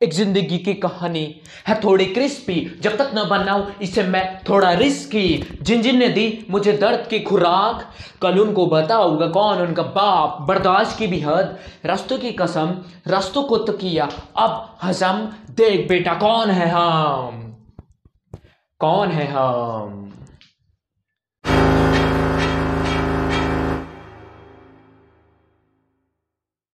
एक ज़िंदगी की कहानी है थोड़ी क्रिस्पी। जब तक न बनाऊँ, इसे मैं थोड़ा रिस्की जिन जिन ने दी मुझे दर्द की खुराक, कल उनको बताऊँगा कौन उनका बाप। बर्दाश्त की भी हद, रास्तों की कसम, रास्तों को तो किया। अब हजम, देख बेटा, कौन है हम? कौन है हम?